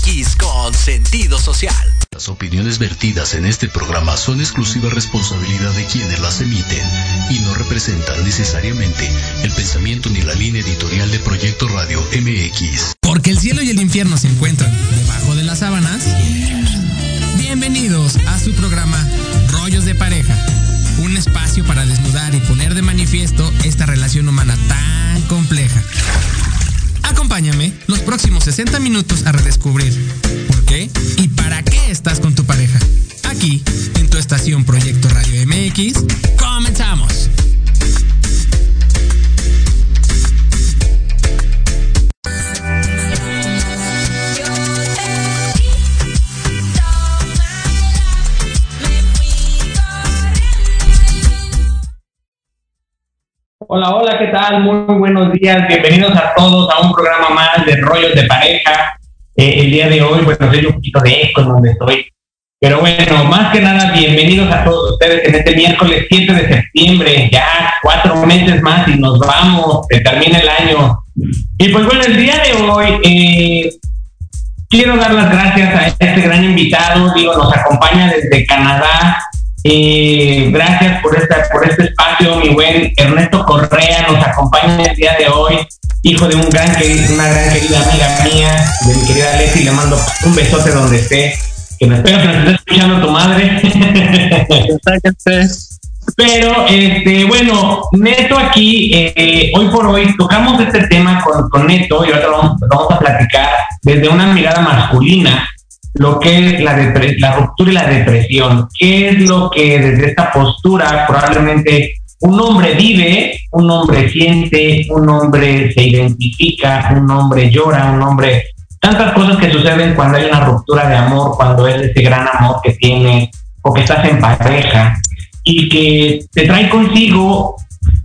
MX con sentido social. Las opiniones vertidas en este programa son exclusiva responsabilidad de quienes las emiten y no representan necesariamente el pensamiento ni la línea editorial de Proyecto Radio MX. Porque el cielo y el infierno se encuentran debajo de las sábanas. Bienvenidos a su programa Rollos de Pareja. Un espacio para desnudar y poner de manifiesto esta relación humana tan compleja. Acompáñame los próximos 60 minutos a redescubrir por qué y para qué estás con tu pareja. Aquí, en tu estación Proyecto Radio MX, comenzamos. Hola, hola, ¿qué tal? Muy buenos días, bienvenidos a todos a un programa más de Rollos de Pareja. Eh, el día de hoy, bueno, soy un poquito de eco en donde estoy. Pero bueno, más que nada, bienvenidos a todos ustedes en este miércoles 7 de septiembre, ya cuatro meses más y nos vamos, se termina el año. Y pues bueno, el día de hoy eh, quiero dar las gracias a este gran invitado, digo, nos acompaña desde Canadá, eh, gracias por, esta, por este espacio, mi buen Ernesto Correa. Nos acompaña el día de hoy, hijo de un gran querido, una gran querida amiga mía, de mi querida Leslie, le mando un besote donde esté, que me espero que nos esté escuchando tu madre. Pero, este, bueno, Neto aquí, eh, hoy por hoy tocamos este tema con, con Neto y ahora vamos, vamos a platicar desde una mirada masculina lo que es la, la ruptura y la depresión. ¿Qué es lo que desde esta postura probablemente un hombre vive, un hombre siente, un hombre se identifica, un hombre llora, un hombre... Tantas cosas que suceden cuando hay una ruptura de amor, cuando es ese gran amor que tienes o que estás en pareja y que te trae consigo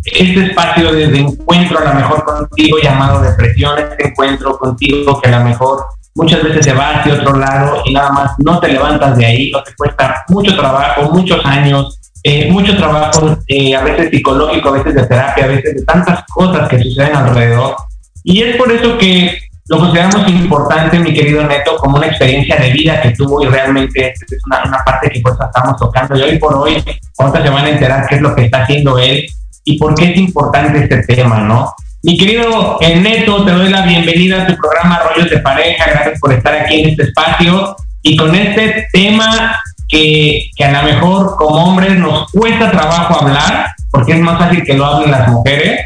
este espacio de, de encuentro a lo mejor contigo llamado depresión, este encuentro contigo que a lo mejor muchas veces te vas hacia otro lado y nada más no te levantas de ahí, o te cuesta mucho trabajo, muchos años, eh, mucho trabajo, eh, a veces psicológico, a veces de terapia, a veces de tantas cosas que suceden alrededor. Y es por eso que lo consideramos importante, mi querido Neto, como una experiencia de vida que tuvo y realmente es una, una parte que pues estamos tocando. Y hoy por hoy, ahorita se van a enterar qué es lo que está haciendo él y por qué es importante este tema, ¿no? Mi querido Neto, te doy la bienvenida a tu programa Rollos de Pareja. Gracias por estar aquí en este espacio y con este tema que, que a lo mejor como hombres nos cuesta trabajo hablar, porque es más fácil que lo hablen las mujeres,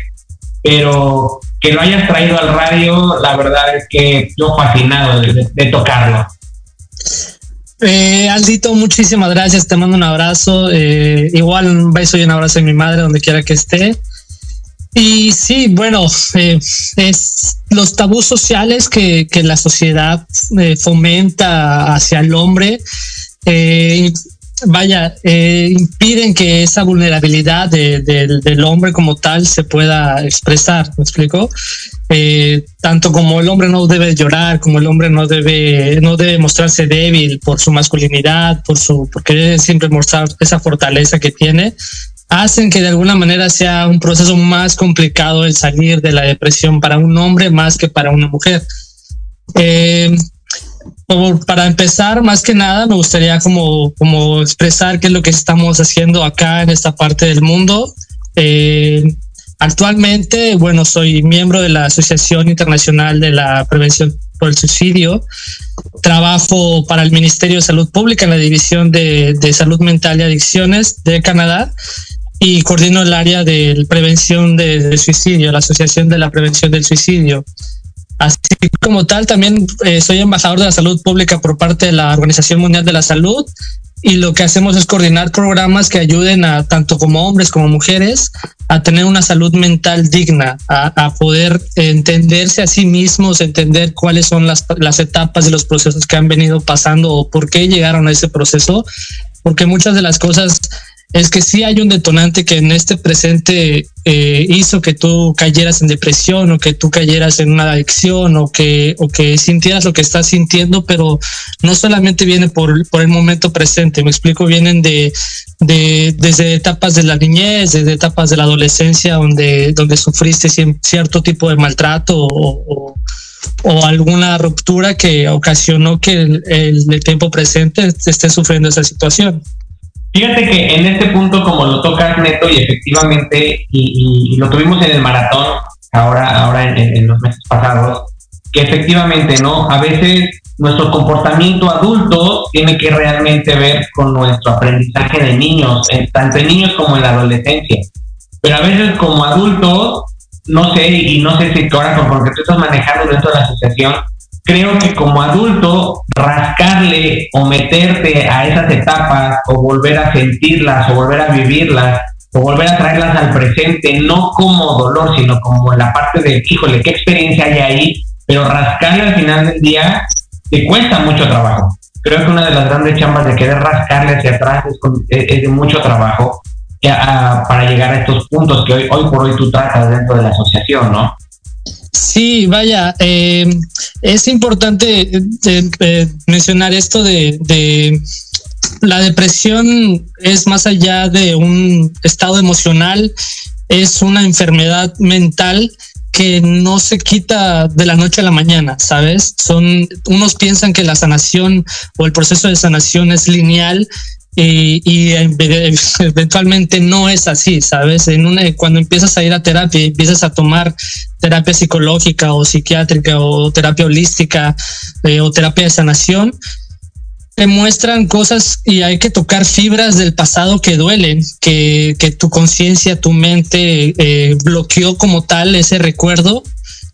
pero que lo hayas traído al radio, la verdad es que yo fascinado de, de- de tocarlo. Eh, Aldito, muchísimas gracias. Te mando un abrazo. eh, igual un beso y un abrazo a mi madre donde quiera que esté. Y sí, bueno, eh, es los tabús sociales que, que la sociedad eh, fomenta hacia el hombre. eh, vaya, eh, impiden que esa vulnerabilidad de- del- del hombre como tal se pueda expresar. ¿Me explico? Eh, tanto como el hombre no debe llorar, como el hombre no debe, no debe mostrarse débil por su masculinidad, por su, por querer siempre mostrar esa fortaleza que tiene, hacen que de alguna manera sea un proceso más complicado el salir de la depresión para un hombre más que para una mujer. Eh, para empezar, más que nada, me gustaría como, como expresar qué es lo que estamos haciendo acá en esta parte del mundo. Eh, actualmente, bueno, soy miembro de la Asociación Internacional de la Prevención por el Suicidio. Trabajo para el Ministerio de Salud Pública en la División de Salud Mental y Adicciones de Canadá. Y coordino el área de prevención de, suicidio, la Asociación de la Prevención del Suicidio. Así como tal, también eh, soy embajador de la salud pública por parte de la Organización Mundial de la Salud y lo que hacemos es coordinar programas que ayuden a tanto como hombres como mujeres a tener una salud mental digna, a, poder entenderse a sí mismos, entender cuáles son las, las etapas de los procesos que han venido pasando o por qué llegaron a ese proceso, porque muchas de las cosas es que sí hay un detonante que en este presente eh, hizo que tú cayeras en depresión o que tú cayeras en una adicción o que, o que sintieras lo que estás sintiendo, pero no solamente viene por, por el momento presente, me explico, vienen de, de, desde etapas de la niñez, desde etapas de la adolescencia donde, donde sufriste cierto tipo de maltrato o, o alguna ruptura que ocasionó que el, el, tiempo presente esté sufriendo esa situación. Fíjate que en este punto, como lo tocas neto y efectivamente, y, lo tuvimos en el maratón, ahora, ahora en, los meses pasados, que efectivamente, ¿no? A veces nuestro comportamiento adulto tiene que realmente ver con nuestro aprendizaje de niños, tanto en niños como en la adolescencia. Pero a veces como adultos, no sé, y no sé si ahora con lo que tú estás manejando dentro de la asociación, creo que como adulto rascarle o meterte a esas etapas o volver a sentirlas o volver a vivirlas o volver a traerlas al presente, no como dolor, sino como la parte de, híjole, qué experiencia hay ahí, pero rascarle al final del día te cuesta mucho trabajo. Creo que una de las grandes chambas de querer rascarle hacia atrás es, de mucho trabajo para llegar a estos puntos que hoy, hoy por hoy tú tratas dentro de la asociación, ¿no? Sí, vaya, eh, es importante eh, eh, mencionar esto de, la depresión es más allá de un estado emocional, es una enfermedad mental que no se quita de la noche a la mañana, ¿sabes? Son unos piensan que la sanación o el proceso de sanación es lineal y, eventualmente no es así, ¿sabes? En una, cuando empiezas a ir a terapia y empiezas a tomar terapia psicológica o psiquiátrica o terapia holística eh, o terapia de sanación, te muestran cosas y hay que tocar fibras del pasado que duelen, que, que tu conciencia, tu mente eh, bloqueó como tal ese recuerdo.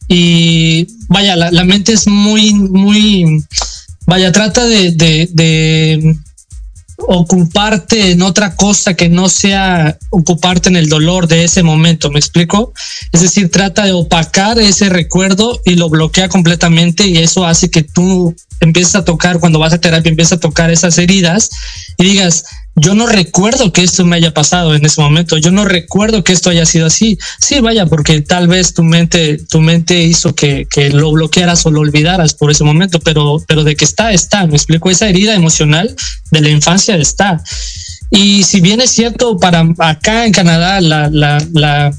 Y vaya, la, mente es muy, muy, vaya, trata de, de ocuparte en otra cosa que no sea ocuparte en el dolor de ese momento, ¿me explico? Es decir, trata de opacar ese recuerdo y lo bloquea completamente y eso hace que tú empieces a tocar, cuando vas a terapia, empiezas a tocar esas heridas y digas, yo no recuerdo que esto me haya pasado en ese momento, yo no recuerdo que esto haya sido así. Sí, vaya, porque tal vez tu mente, tu mente hizo que, que lo bloquearas o lo olvidaras por ese momento, pero, pero de que está, está. Me explico, esa herida emocional de la infancia está. Y si bien es cierto, para acá en Canadá, la, la, la,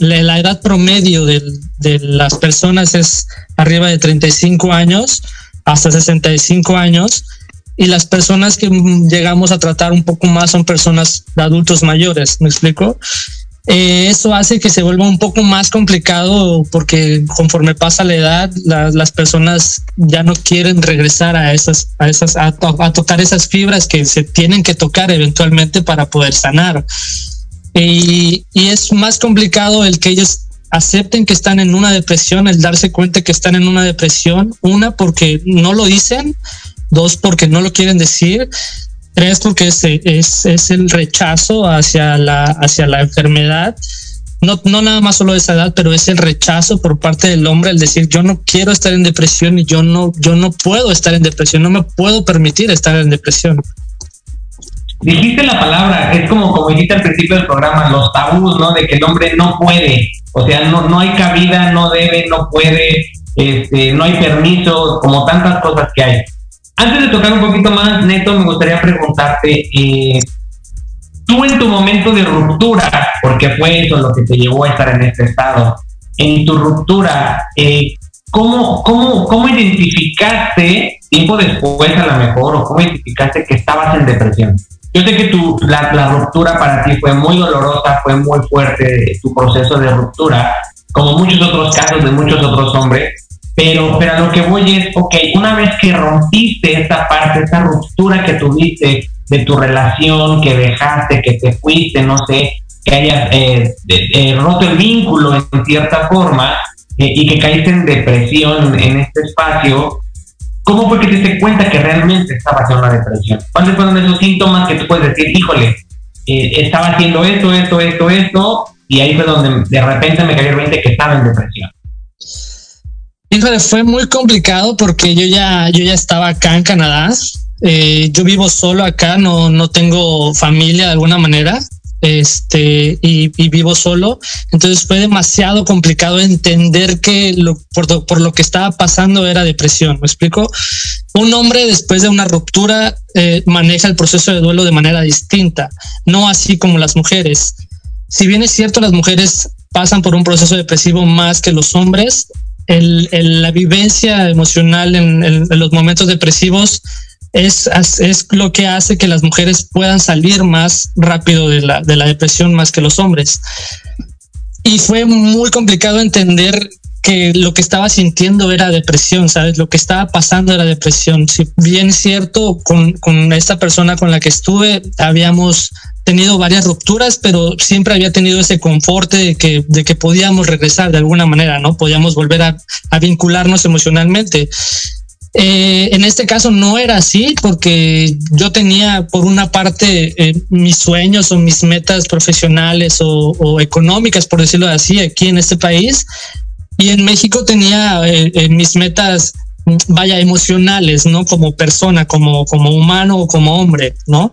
la edad promedio de, de las personas es arriba de 35 años hasta 65 años y las personas que llegamos a tratar un poco más son personas de adultos mayores, ¿me explico? Eh, eso hace que se vuelva un poco más complicado porque conforme pasa la edad, las personas ya no quieren regresar a esas, a esas, a, tocar esas fibras que se tienen que tocar eventualmente para poder sanar. Y, y es más complicado el que ellos acepten que están en una depresión, el darse cuenta que están en una depresión, una porque no lo dicen dos porque no lo quieren decir, tres porque es, es, es el rechazo hacia la, hacia la enfermedad. No, no nada más solo de esa edad, pero es el rechazo por parte del hombre, el decir yo no quiero estar en depresión y yo no, yo no puedo estar en depresión, no me puedo permitir estar en depresión. Dijiste la palabra, es como, como dijiste al principio del programa, los tabús, ¿no? De que el hombre no puede, o sea, no, no hay cabida, no debe, no puede, este, no hay permiso, como tantas cosas que hay. Antes de tocar un poquito más, Neto, me gustaría preguntarte, eh, tú en tu momento de ruptura, porque fue eso lo que te llevó a estar en este estado, en tu ruptura, eh, ¿cómo, cómo, cómo identificaste, tiempo después a lo mejor, o cómo identificaste que estabas en depresión? Yo sé que tu, la, la ruptura para ti fue muy dolorosa, fue muy fuerte tu proceso de ruptura, como muchos otros casos de muchos otros hombres, pero, pero a lo que voy es, ok, una vez que rompiste esta parte, esta ruptura que tuviste de tu relación, que dejaste, que te fuiste, no sé, que hayas eh, eh, roto el vínculo en cierta forma y que caíste en depresión en este espacio, ¿cómo fue que te diste cuenta que realmente estaba haciendo una depresión? ¿Cuáles fueron esos síntomas que tú puedes decir, híjole, estaba haciendo esto, esto, esto, esto, y ahí fue donde de repente me cayó el 20 que estaba en depresión? Híjole, fue muy complicado porque yo ya, yo ya estaba acá en Canadá. Eh, yo vivo solo acá, no, no tengo familia de alguna manera. Este, y, vivo solo. Entonces fue demasiado complicado entender que lo, por, lo que estaba pasando era depresión. ¿Me explico? Un hombre después de una ruptura eh, maneja el proceso de duelo de manera distinta, no así como las mujeres. Si bien es cierto, las mujeres pasan por un proceso depresivo más que los hombres, el, la vivencia emocional en, los momentos depresivos es, es, lo que hace que las mujeres puedan salir más rápido de la, de la depresión más que los hombres. Y fue muy complicado entender que lo que estaba sintiendo era depresión, ¿sabes? Lo que estaba pasando era depresión. Si bien cierto, con, con esta persona con la que estuve, habíamos tenido varias rupturas, pero siempre había tenido ese confort de que, de que podíamos regresar de alguna manera, ¿no? Podíamos volver a, a vincularnos emocionalmente. Eh, en este caso no era así porque yo tenía por una parte eh, mis sueños o mis metas profesionales o, o, económicas, por decirlo así, aquí en este país. Y en México tenía eh, mis metas, vaya, emocionales, ¿no? Como persona, como, como humano o como hombre, ¿no?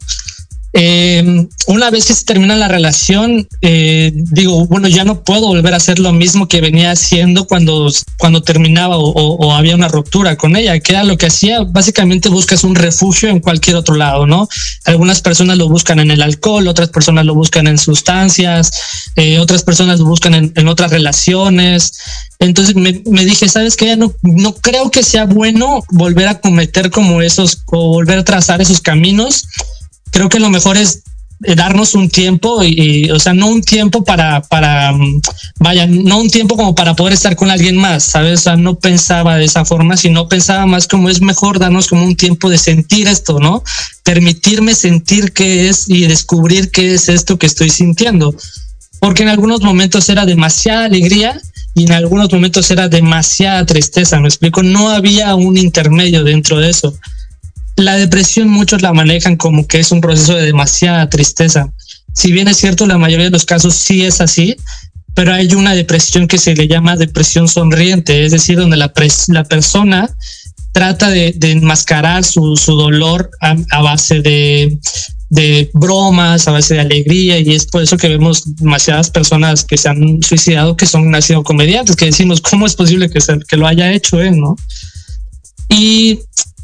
Eh, una vez que se termina la relación, eh, digo, bueno, ya no puedo volver a hacer lo mismo que venía haciendo cuando, cuando terminaba o, había una ruptura con ella, que era lo que hacía. Básicamente buscas un refugio en cualquier otro lado, ¿no? Algunas personas lo buscan en el alcohol, otras personas lo buscan en sustancias, eh, otras personas lo buscan en, otras relaciones. Entonces me, dije, ¿sabes qué? No, no creo que sea bueno volver a cometer como esos o volver a trazar esos caminos creo que lo mejor es eh, darnos un tiempo y, o sea, no un tiempo para, para, mm, vaya, no un tiempo como para poder estar con alguien más, ¿sabes? O sea, no pensaba de esa forma, sino pensaba más como es mejor darnos como un tiempo de sentir esto, ¿no? Permitirme sentir qué es y descubrir qué es esto que estoy sintiendo. Porque en algunos momentos era demasiada alegría y en algunos momentos era demasiada tristeza, me explico, no había un intermedio dentro de eso la depresión muchos la manejan como que es un proceso de demasiada tristeza. Si bien es cierto, la mayoría de los casos sí es así, pero hay una depresión que se le llama depresión sonriente, es decir, donde la, la persona trata de, enmascarar su, dolor a, base de, de, bromas, a base de alegría, y es por eso que vemos demasiadas personas que se han suicidado que son nacidos comediantes, que decimos, ¿cómo es posible que, que lo haya hecho él, no? Y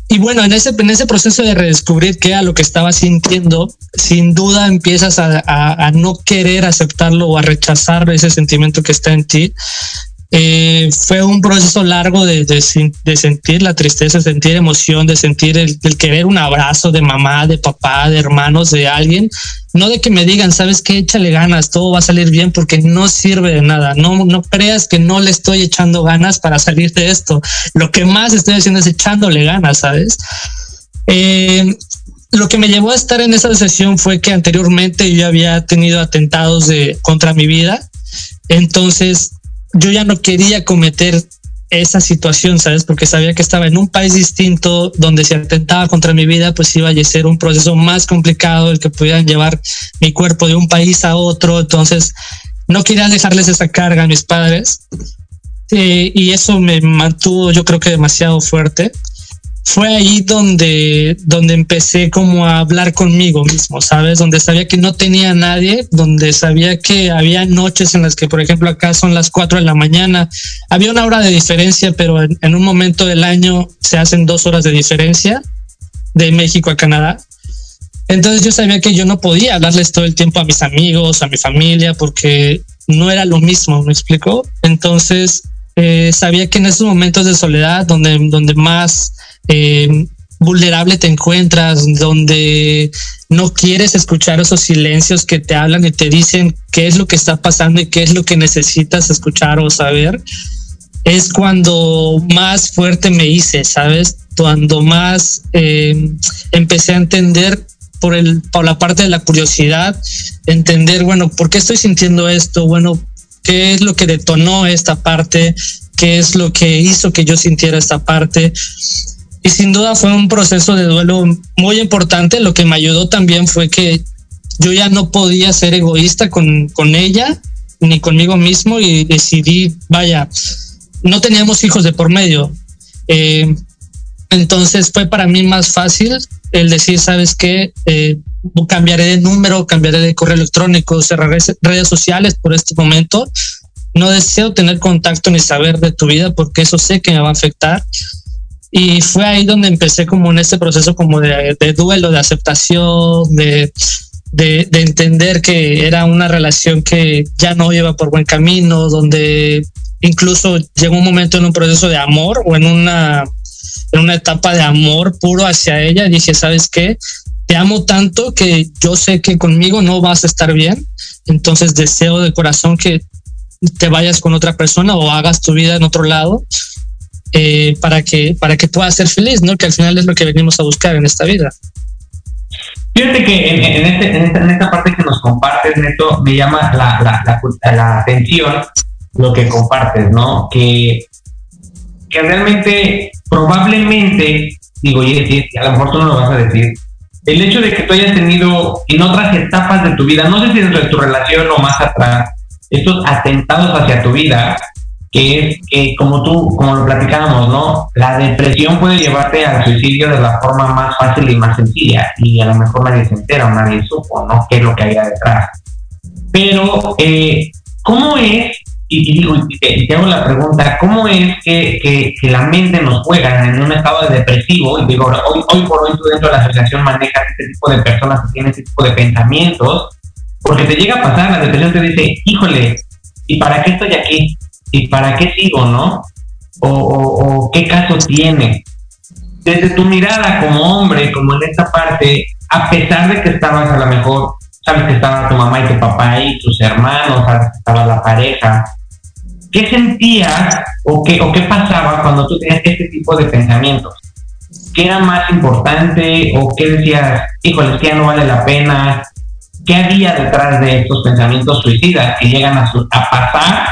y bueno, en ese, en ese proceso de redescubrir qué era lo que estaba sintiendo, sin duda empiezas a, a, no querer aceptarlo o a rechazar ese sentimiento que está en ti. Eh, fue un proceso largo de, de, de, sentir la tristeza, sentir emoción, de sentir el, el, querer un abrazo de mamá, de papá, de hermanos, de alguien. No de que me digan, sabes qué, échale ganas, todo va a salir bien, porque no sirve de nada. No, no creas que no le estoy echando ganas para salir de esto. Lo que más estoy haciendo es echándole ganas, sabes. Eh, lo que me llevó a estar en esa sesión fue que anteriormente yo había tenido atentados de contra mi vida. Entonces yo ya no quería cometer esa situación, ¿sabes? Porque sabía que estaba en un país distinto donde se atentaba contra mi vida, pues iba a ser un proceso más complicado, el que pudieran llevar mi cuerpo de un país a otro. Entonces, no quería dejarles esa carga a mis padres. Eh, y eso me mantuvo, yo creo que demasiado fuerte fue ahí donde, donde empecé como a hablar conmigo mismo, ¿sabes? Donde sabía que no tenía nadie, donde sabía que había noches en las que, por ejemplo, acá son las cuatro de la mañana. Había una hora de diferencia, pero en, un momento del año se hacen dos horas de diferencia de México a Canadá. Entonces yo sabía que yo no podía hablarles todo el tiempo a mis amigos, a mi familia, porque no era lo mismo, ¿me explico? Entonces eh, sabía que en esos momentos de soledad, donde, donde más eh, vulnerable te encuentras, donde no quieres escuchar esos silencios que te hablan y te dicen qué es lo que está pasando y qué es lo que necesitas escuchar o saber, es cuando más fuerte me hice, ¿sabes? Cuando más eh, empecé a entender por el, por la parte de la curiosidad, entender, bueno, ¿por qué estoy sintiendo esto? Bueno, ¿qué es lo que detonó esta parte? ¿Qué es lo que hizo que yo sintiera esta parte? Y sin duda fue un proceso de duelo muy importante. Lo que me ayudó también fue que yo ya no podía ser egoísta con, con ella ni conmigo mismo y decidí, vaya, no teníamos hijos de por medio. Eh, entonces fue para mí más fácil el decir, sabes qué, eh, cambiaré de número, cambiaré de correo electrónico, cerraré redes sociales por este momento. No deseo tener contacto ni saber de tu vida porque eso sé que me va a afectar. Y fue ahí donde empecé como en este proceso como de, de duelo, de aceptación, de, de, de, entender que era una relación que ya no iba por buen camino, donde incluso llegó un momento en un proceso de amor o en una, en una etapa de amor puro hacia ella. Dije, ¿sabes qué? Te amo tanto que yo sé que conmigo no vas a estar bien. Entonces deseo de corazón que te vayas con otra persona o hagas tu vida en otro lado eh, para que para que puedas ser feliz, ¿no? Que al final es lo que venimos a buscar en esta vida. Fíjate que en, en, este, en, esta, en, esta, parte que nos compartes, Neto, me llama la, la, la, la atención lo que compartes, ¿no? Que, que realmente, probablemente, digo, y, y a lo mejor tú no lo vas a decir, el hecho de que tú hayas tenido en otras etapas de tu vida, no sé si dentro de tu relación o más atrás, estos atentados hacia tu vida, que es que como tú, como lo platicábamos, ¿no? La depresión puede llevarte al suicidio de la forma más fácil y más sencilla y a lo mejor nadie se entera o nadie supo, ¿no? ¿Qué es lo que hay detrás? Pero, eh, ¿cómo es, y, digo, y te, hago la pregunta, ¿cómo es que, que, que, la mente nos juega en un estado de depresivo? Y digo, hoy, hoy por hoy tú dentro de la asociación manejas este tipo de personas que tienen este tipo de pensamientos, porque te llega a pasar, la depresión te dice, híjole, ¿y para qué estoy aquí? ¿y para qué sigo, no? O, o, o, qué caso tiene. Desde tu mirada como hombre, como en esta parte, a pesar de que estabas a lo mejor, sabes que estaba tu mamá y tu papá y tus hermanos, sabes que estaba la pareja, ¿qué sentías o qué, o qué pasaba cuando tú tenías este tipo de pensamientos? ¿Qué era más importante o qué decías, híjole, que ya no vale la pena? ¿Qué había detrás de estos pensamientos suicidas que llegan a, a pasar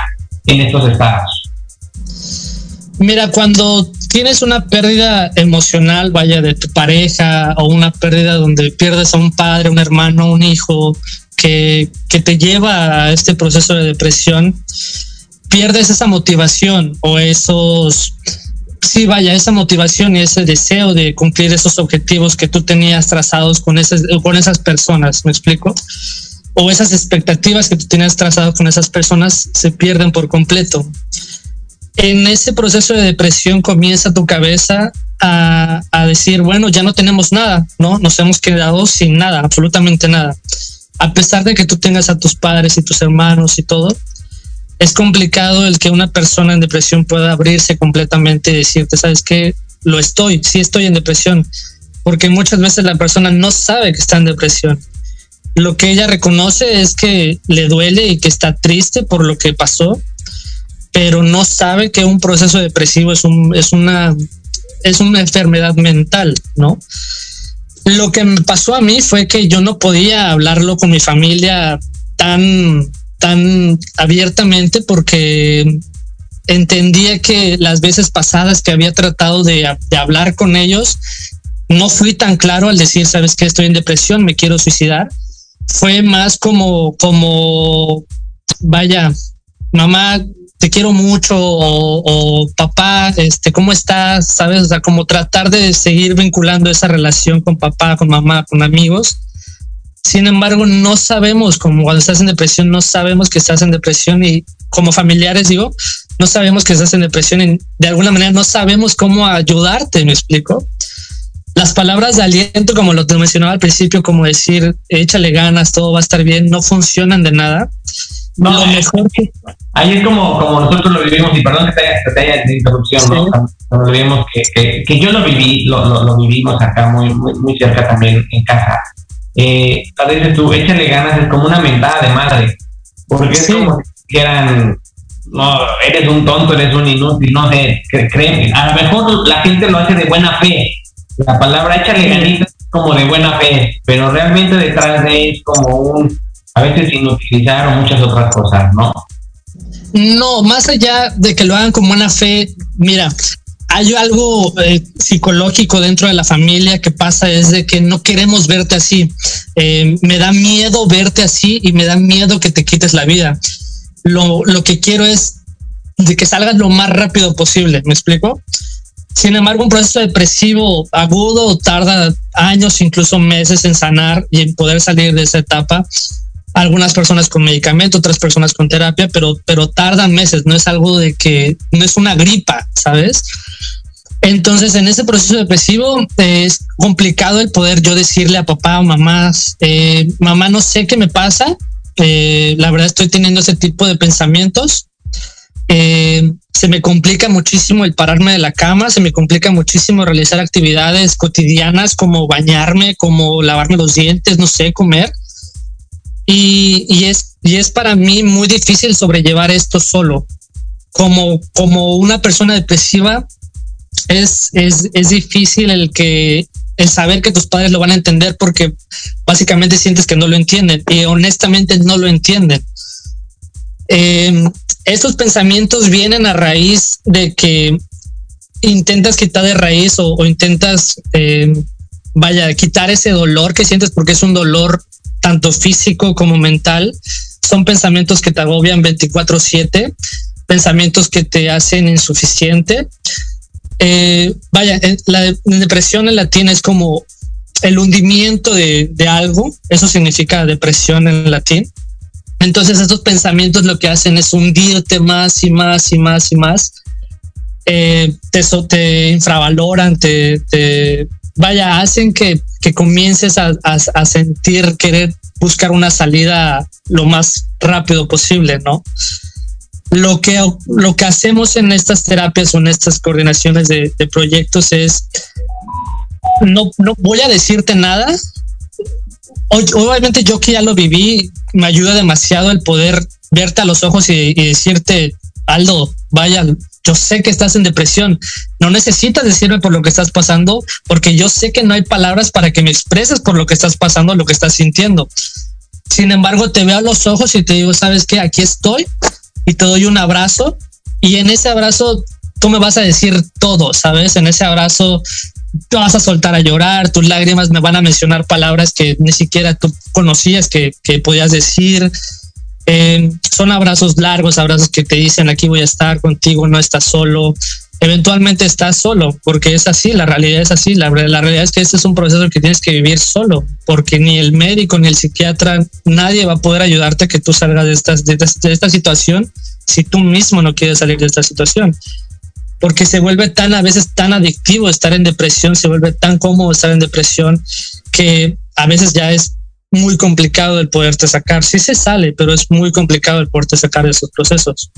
en estos estados? Mira, cuando tienes una pérdida emocional, vaya, de tu pareja o una pérdida donde pierdes a un padre, un hermano, un hijo, que, que te lleva a este proceso de depresión, pierdes esa motivación o esos, sí, vaya, esa motivación y ese deseo de cumplir esos objetivos que tú tenías trazados con esas, con esas personas, ¿me explico? o esas expectativas que tú tienes trazado con esas personas se pierden por completo. En ese proceso de depresión comienza tu cabeza a, a, decir, bueno, ya no tenemos nada, ¿no? Nos hemos quedado sin nada, absolutamente nada. A pesar de que tú tengas a tus padres y tus hermanos y todo, es complicado el que una persona en depresión pueda abrirse completamente y decirte, ¿sabes qué? Lo estoy, sí estoy en depresión, porque muchas veces la persona no sabe que está en depresión lo que ella reconoce es que le duele y que está triste por lo que pasó, pero no sabe que un proceso depresivo es, un, es, una, es una enfermedad mental, ¿no? Lo que me pasó a mí fue que yo no podía hablarlo con mi familia tan, tan abiertamente porque entendía que las veces pasadas que había tratado de, de hablar con ellos, no fui tan claro al decir, sabes que estoy en depresión, me quiero suicidar fue más como, como, vaya, mamá, te quiero mucho o, papá, este, ¿cómo estás? ¿Sabes? O sea, como tratar de seguir vinculando esa relación con papá, con mamá, con amigos. Sin embargo, no sabemos, como cuando estás en depresión, no sabemos que estás en depresión y como familiares, digo, no sabemos que estás en depresión y de alguna manera no sabemos cómo ayudarte, me explico las palabras de aliento, como lo te mencionaba al principio, como decir, échale ganas, todo va a estar bien, no funcionan de nada. No, lo mejor que... Ahí es como, como nosotros lo vivimos, y perdón que te haya, que te haya de interrupción, sí. ¿no? Lo vivimos, que, que, que, yo lo viví, lo, lo, lo, vivimos acá muy, muy, muy cerca también en casa. Eh, a veces tú, échale ganas, es como una mentada de madre, porque sí. es como si eran no, eres un tonto, eres un inútil, no sé, créeme. A lo mejor la gente lo hace de buena fe, la palabra échale ganitas como de buena fe, pero realmente detrás de es como un, a veces inutilizar o muchas otras cosas, ¿no? No, más allá de que lo hagan con buena fe, mira, hay algo eh, psicológico dentro de la familia que pasa es de que no queremos verte así. Eh, me da miedo verte así y me da miedo que te quites la vida. Lo, lo que quiero es de que salgas lo más rápido posible. ¿Me explico? Sin embargo, un proceso depresivo agudo tarda años, incluso meses en sanar y en poder salir de esa etapa. Algunas personas con medicamento, otras personas con terapia, pero, pero tardan meses. No es algo de que no es una gripa, sabes? Entonces, en ese proceso depresivo es complicado el poder yo decirle a papá o mamá, eh, mamá, no sé qué me pasa. Eh, la verdad estoy teniendo ese tipo de pensamientos eh, se me complica muchísimo el pararme de la cama, se me complica muchísimo realizar actividades cotidianas como bañarme, como lavarme los dientes, no sé, comer. Y, es, y es para mí muy difícil sobrellevar esto solo. Como, como una persona depresiva, es, es, es difícil el que el saber que tus padres lo van a entender porque básicamente sientes que no lo entienden y honestamente no lo entienden. Eh, estos pensamientos vienen a raíz de que intentas quitar de raíz o, intentas, eh, vaya, quitar ese dolor que sientes porque es un dolor tanto físico como mental. Son pensamientos que te agobian 24/7, pensamientos que te hacen insuficiente. Eh, vaya, la depresión en latín es como el hundimiento de, de algo, eso significa depresión en latín. Entonces estos pensamientos lo que hacen es hundirte más y más y más y más. Eh, te, te infravaloran, te, vaya, hacen que, comiences a, sentir querer buscar una salida lo más rápido posible, ¿no? Lo que, lo que hacemos en estas terapias o en estas coordinaciones de, de proyectos es, no, no voy a decirte nada, obviamente yo que ya lo viví, me ayuda demasiado el poder verte a los ojos y, decirte, Aldo, vaya, yo sé que estás en depresión. No necesitas decirme por lo que estás pasando, porque yo sé que no hay palabras para que me expreses por lo que estás pasando, lo que estás sintiendo. Sin embargo, te veo a los ojos y te digo, sabes qué, aquí estoy y te doy un abrazo y en ese abrazo tú me vas a decir todo, sabes? En ese abrazo te vas a soltar a llorar, tus lágrimas me van a mencionar palabras que ni siquiera tú conocías que, podías decir. Eh, son abrazos largos, abrazos que te dicen aquí voy a estar contigo, no estás solo. Eventualmente estás solo, porque es así, la realidad es así. La, realidad es que este es un proceso que tienes que vivir solo, porque ni el médico ni el psiquiatra, nadie va a poder ayudarte a que tú salgas de, de esta situación si tú mismo no quieres salir de esta situación porque se vuelve tan a veces tan adictivo estar en depresión, se vuelve tan cómodo estar en depresión que a veces ya es muy complicado el poderte sacar. Sí se sale, pero es muy complicado el poderte sacar de esos procesos.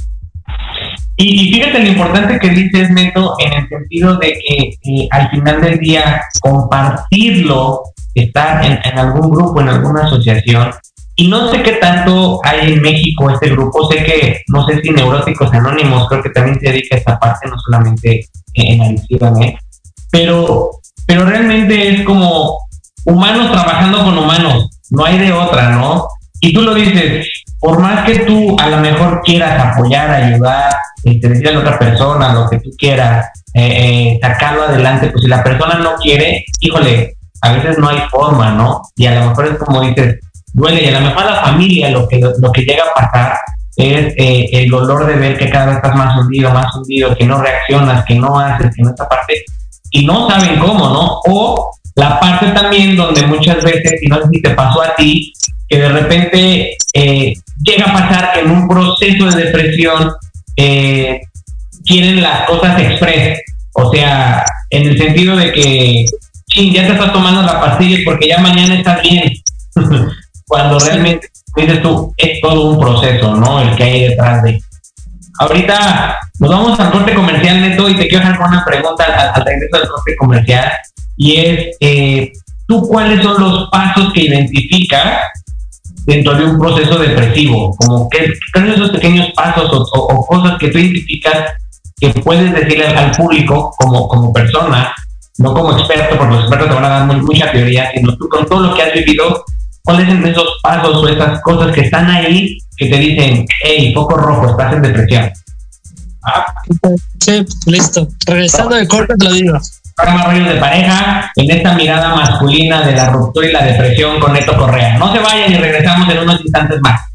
Y, fíjate lo importante que dices, Neto, en el sentido de que eh, al final del día compartirlo, estar en, algún grupo, en alguna asociación, y no sé qué tanto hay en México este grupo, sé que, no sé si Neuróticos Anónimos, creo que también se dedica a esta parte, no solamente en adicción, ¿eh? pero, pero realmente es como humanos trabajando con humanos, no hay de otra, ¿no? Y tú lo dices, por más que tú a lo mejor quieras apoyar, ayudar, este, decir a la otra persona lo que tú quieras, eh, eh, sacarlo adelante, pues si la persona no quiere, híjole, a veces no hay forma, ¿no? Y a lo mejor es como dices, duele y a lo mejor a la familia lo que, lo que llega a pasar es eh, el dolor de ver que cada vez estás más hundido, más hundido, que no reaccionas, que no haces, que no esta parte, y no saben cómo, ¿no? O la parte también donde muchas veces, y no sé si te pasó a ti, que de repente eh, llega a pasar que en un proceso de depresión eh, quieren las cosas express, o sea, en el sentido de que, ching, ya te estás tomando la pastilla porque ya mañana estás bien. cuando realmente, dices tú, es todo un proceso, ¿no? El que hay detrás de. Ahorita nos vamos al corte comercial, Neto, y te quiero hacer una pregunta al, regreso del corte comercial, y es, eh, ¿tú cuáles son los pasos que identificas dentro de un proceso depresivo? Como que, ¿Cuáles son esos pequeños pasos o, cosas que tú identificas que puedes decirle al público como, como persona no como experto, porque los expertos te van a dar mucha teoría, sino tú con todo lo que has vivido, ¿cuáles son esos pasos o esas cosas que están ahí que te dicen, hey, poco rojo, estás en depresión? Ah. Sí, listo. Regresando de corte te lo digo. Programa Rollos de Pareja, en esta mirada masculina de la ruptura y la depresión con Neto Correa. No se vayan y regresamos en unos instantes más.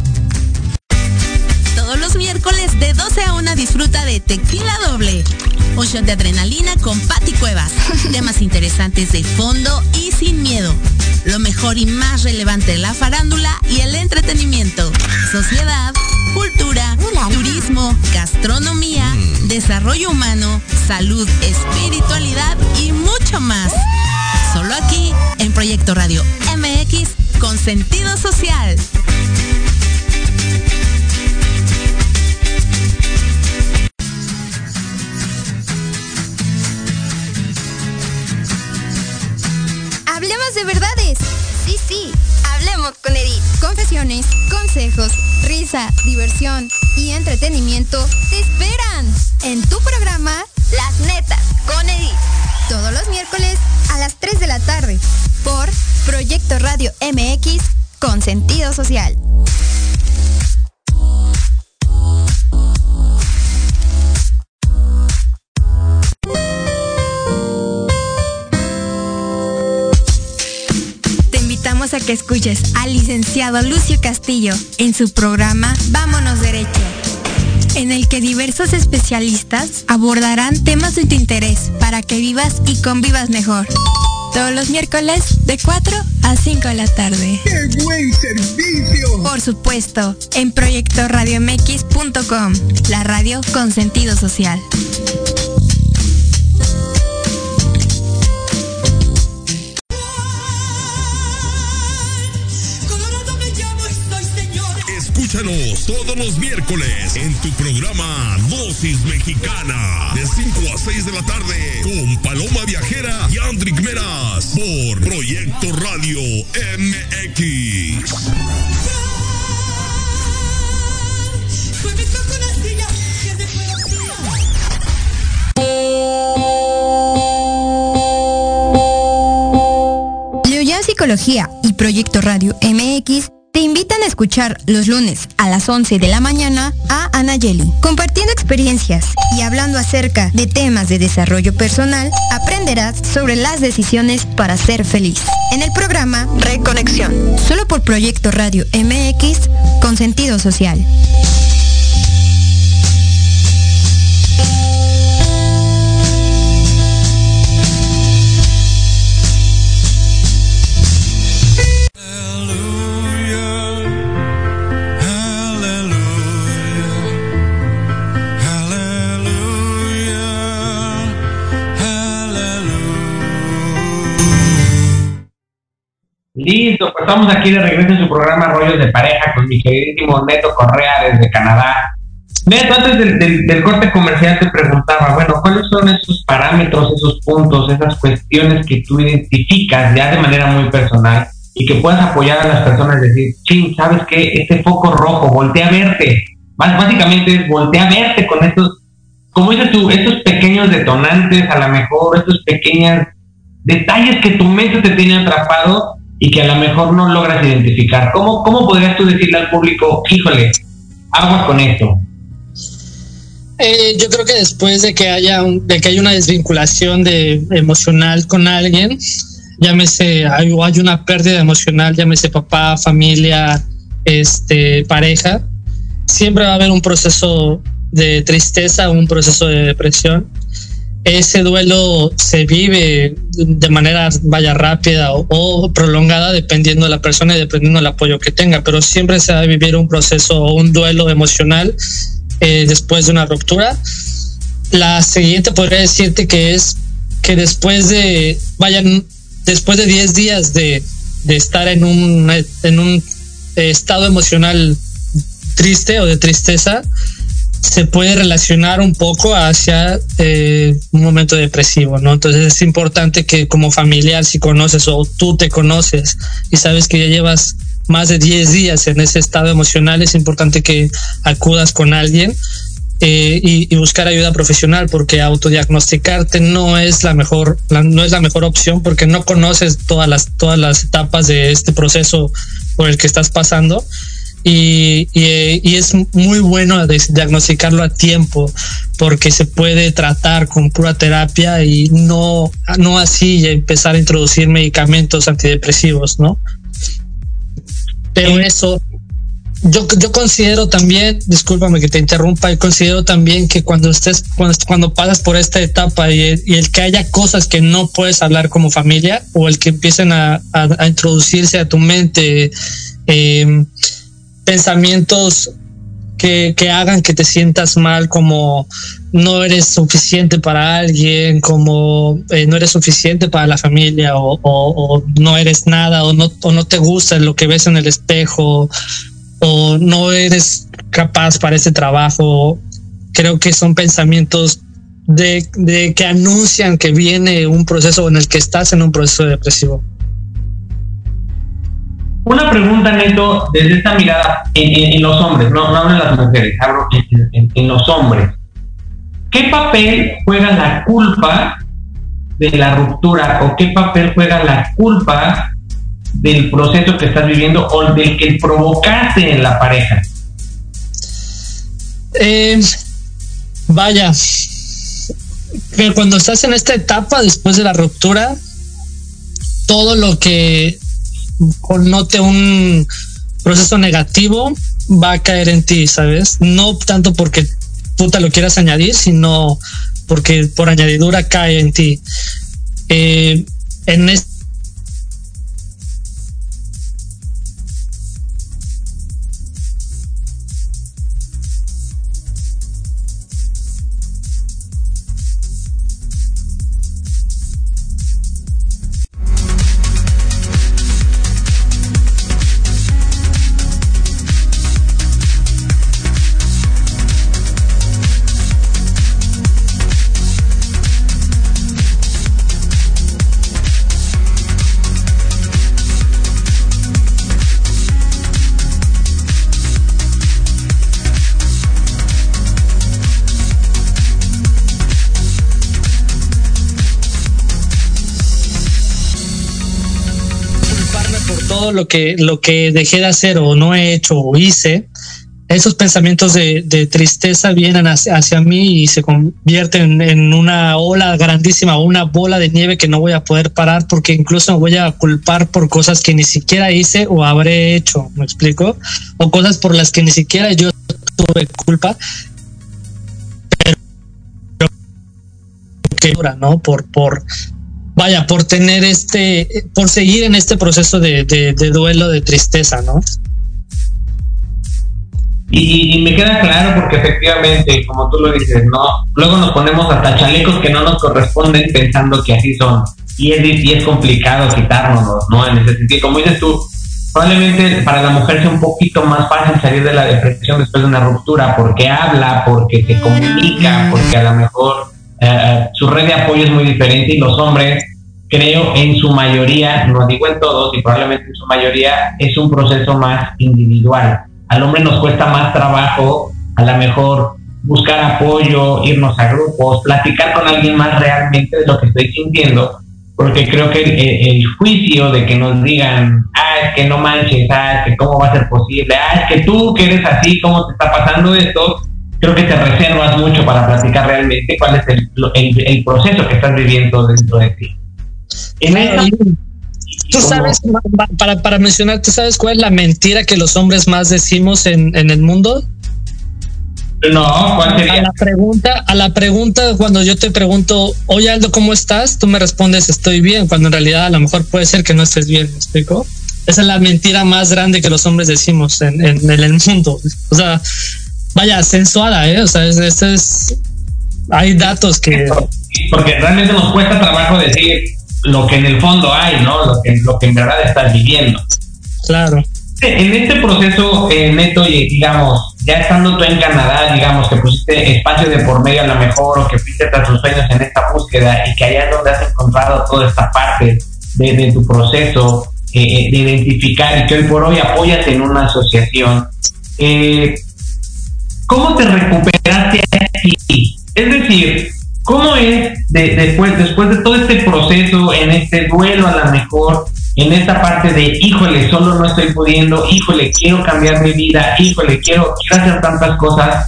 Todos los miércoles de 12 a 1 disfruta de Tequila Doble. Un shot de adrenalina con Patti Cuevas. Temas interesantes de fondo y sin miedo. Lo mejor y más relevante de la farándula y el entretenimiento. Sociedad, cultura, turismo, gastronomía, mm. desarrollo humano, salud, espiritualidad y mucho más. Solo aquí en Proyecto Radio MX con sentido social. Consejos, risa, diversión y entretenimiento te esperan en tu programa Las Netas con Edith. Todos los miércoles a las 3 de la tarde por Proyecto Radio MX con sentido social. A que escuches al licenciado Lucio Castillo en su programa Vámonos Derecho, en el que diversos especialistas abordarán temas de tu interés para que vivas y convivas mejor. Todos los miércoles de 4 a 5 de la tarde. ¡Qué buen servicio! Por supuesto, en proyectoradiomx.com, la radio con sentido social. Todos los miércoles en tu programa Dosis Mexicana de 5 a 6 de la tarde con Paloma Viajera y Andrick Meras por Proyecto Radio MX. Psicología y Proyecto Radio MX te invitan a escuchar los lunes a las 11 de la mañana a Anayeli, compartiendo experiencias y hablando acerca de temas de desarrollo personal, aprenderás sobre las decisiones para ser feliz. En el programa Reconexión, solo por Proyecto Radio MX con sentido social. Listo, pues estamos aquí de regreso en su programa Rollos de Pareja con mi queridísimo Neto Correa desde Canadá. Neto, antes del, corte comercial te preguntaba, bueno, ¿cuáles son esos parámetros, esos puntos, esas cuestiones que tú identificas ya de manera muy personal y que puedas apoyar a las personas y decir, sí, ¿sabes qué? Este foco rojo, voltea a verte. Más básicamente es voltea a verte con estos, como dices tú, estos pequeños detonantes, a lo mejor estos pequeños detalles que tu mente te tiene atrapado y que a lo mejor no logras identificar. ¿Cómo, cómo podrías tú decirle al público, híjole, agua con esto? Eh, yo creo que después de que haya de que haya una desvinculación de emocional con alguien, llámese hay, hay una pérdida emocional, llámese papá, familia, este pareja, siempre va a haber un proceso de tristeza, un proceso de depresión ese duelo se vive de manera vaya rápida o, prolongada dependiendo de la persona y dependiendo del apoyo que tenga, pero siempre se va a vivir un proceso o un duelo emocional eh, después de una ruptura. La siguiente podría decirte que es que después de, vayan, después de 10 días de, de estar en un, en un estado emocional triste o de tristeza se puede relacionar un poco hacia eh, un momento depresivo, ¿no? Entonces es importante que como familiar, si conoces o tú te conoces y sabes que ya llevas más de 10 días en ese estado emocional, es importante que acudas con alguien eh, y, buscar ayuda profesional porque autodiagnosticarte no es la mejor no es la mejor opción porque no conoces todas las todas las etapas de este proceso por el que estás pasando y, y, es muy bueno diagnosticarlo a tiempo porque se puede tratar con pura terapia y no no así empezar a introducir medicamentos antidepresivos no pero eso yo, yo considero también, discúlpame que te interrumpa, y considero también que cuando estés, cuando, cuando pasas por esta etapa y, el que haya cosas que no puedes hablar como familia o el que empiecen a, a, introducirse a tu mente eh, pensamientos que, que, hagan que te sientas mal, como no eres suficiente para alguien, como eh, no eres suficiente para la familia, o, no eres nada, o no, o no te gusta lo que ves en el espejo, o no eres capaz para ese trabajo. Creo que son pensamientos de, que anuncian que viene un proceso en el que estás en un proceso depresivo. Una pregunta, Neto, desde esta mirada en, los hombres, no, no en las mujeres, hablo en, los hombres. ¿Qué papel juega la culpa de la ruptura o qué papel juega la culpa del proceso que estás viviendo o del que provocaste en la pareja? Eh, vaya, que cuando estás en esta etapa después de la ruptura, todo lo que connote un proceso negativo va a caer en ti, ¿sabes? No tanto porque tú te lo quieras añadir, sino porque por añadidura cae en ti. Eh, en este lo que, lo que dejé de hacer o no he hecho o hice, esos pensamientos de, tristeza vienen hacia, mí y se convierten en una ola grandísima, una bola de nieve que no voy a poder parar porque incluso me voy a culpar por cosas que ni siquiera hice o habré hecho, ¿me explico? O cosas por las que ni siquiera yo tuve culpa. Pero que ¿no? Por, por, vaya, por tener este, por seguir en este proceso de, duelo, de tristeza, ¿no? Y, me queda claro porque efectivamente, como tú lo dices, ¿no? Luego nos ponemos hasta chalecos que no nos corresponden pensando que así son. Y es, y es complicado quitárnoslos, ¿no? En ese sentido, como dices tú, probablemente para la mujer sea un poquito más fácil salir de la depresión después de una ruptura porque habla, porque se comunica, porque a lo mejor eh, su red de apoyo es muy diferente y los hombres, creo en su mayoría, no digo en todos y probablemente en su mayoría, es un proceso más individual. Al hombre nos cuesta más trabajo, a lo mejor buscar apoyo, irnos a grupos, platicar con alguien más realmente de lo que estoy sintiendo, porque creo que el, juicio de que nos digan, ah, es que no manches, ah, es que cómo va a ser posible, ah, es que tú que eres así, cómo te está pasando esto, creo que te reservas mucho para platicar realmente cuál es el, proceso que estás viviendo dentro de ti. Tú sabes, para, para mencionar, ¿tú sabes cuál es la mentira que los hombres más decimos en, en el mundo? No, ¿cuál sería? A la pregunta, a la pregunta cuando yo te pregunto, oye Aldo, ¿cómo estás? Tú me respondes, estoy bien, cuando en realidad a lo mejor puede ser que no estés bien, ¿me explico? Esa es la mentira más grande que los hombres decimos en, en, en el mundo. O sea, vaya, sensuada, ¿eh? O sea, es, es, hay datos que... Porque realmente nos cuesta trabajo decir lo que en el fondo hay, ¿no? Lo que, lo que en verdad estás viviendo. Claro. en este proceso, eh, Neto, digamos, ya estando tú en Canadá, digamos, que pusiste espacio de por medio a lo mejor, o que fuiste tras tus sueños en esta búsqueda, y que allá es donde has encontrado toda esta parte de, tu proceso eh, eh, de identificar y que hoy por hoy apoyas en una asociación, eh, ¿cómo te recuperaste aquí? Es decir, ¿cómo es después, después de todo este proceso, en este duelo a lo mejor, en esta parte de, híjole, solo no estoy pudiendo, híjole, quiero cambiar mi vida, híjole, quiero, quiero hacer tantas cosas.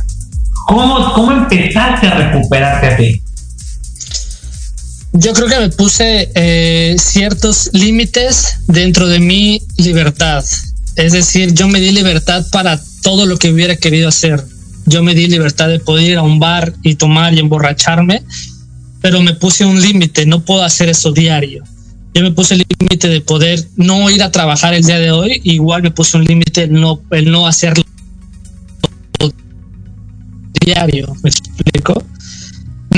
¿Cómo, ¿Cómo empezaste a recuperarte a ti? Yo creo que me puse eh, ciertos límites dentro de mi libertad. Es decir, yo me di libertad para todo lo que hubiera querido hacer. Yo me di libertad de poder ir a un bar y tomar y emborracharme, pero me puse un límite, no puedo hacer eso diario yo me puse el límite de poder no ir a trabajar el día de hoy, igual me puse un límite el no, el no hacerlo diario, me explico.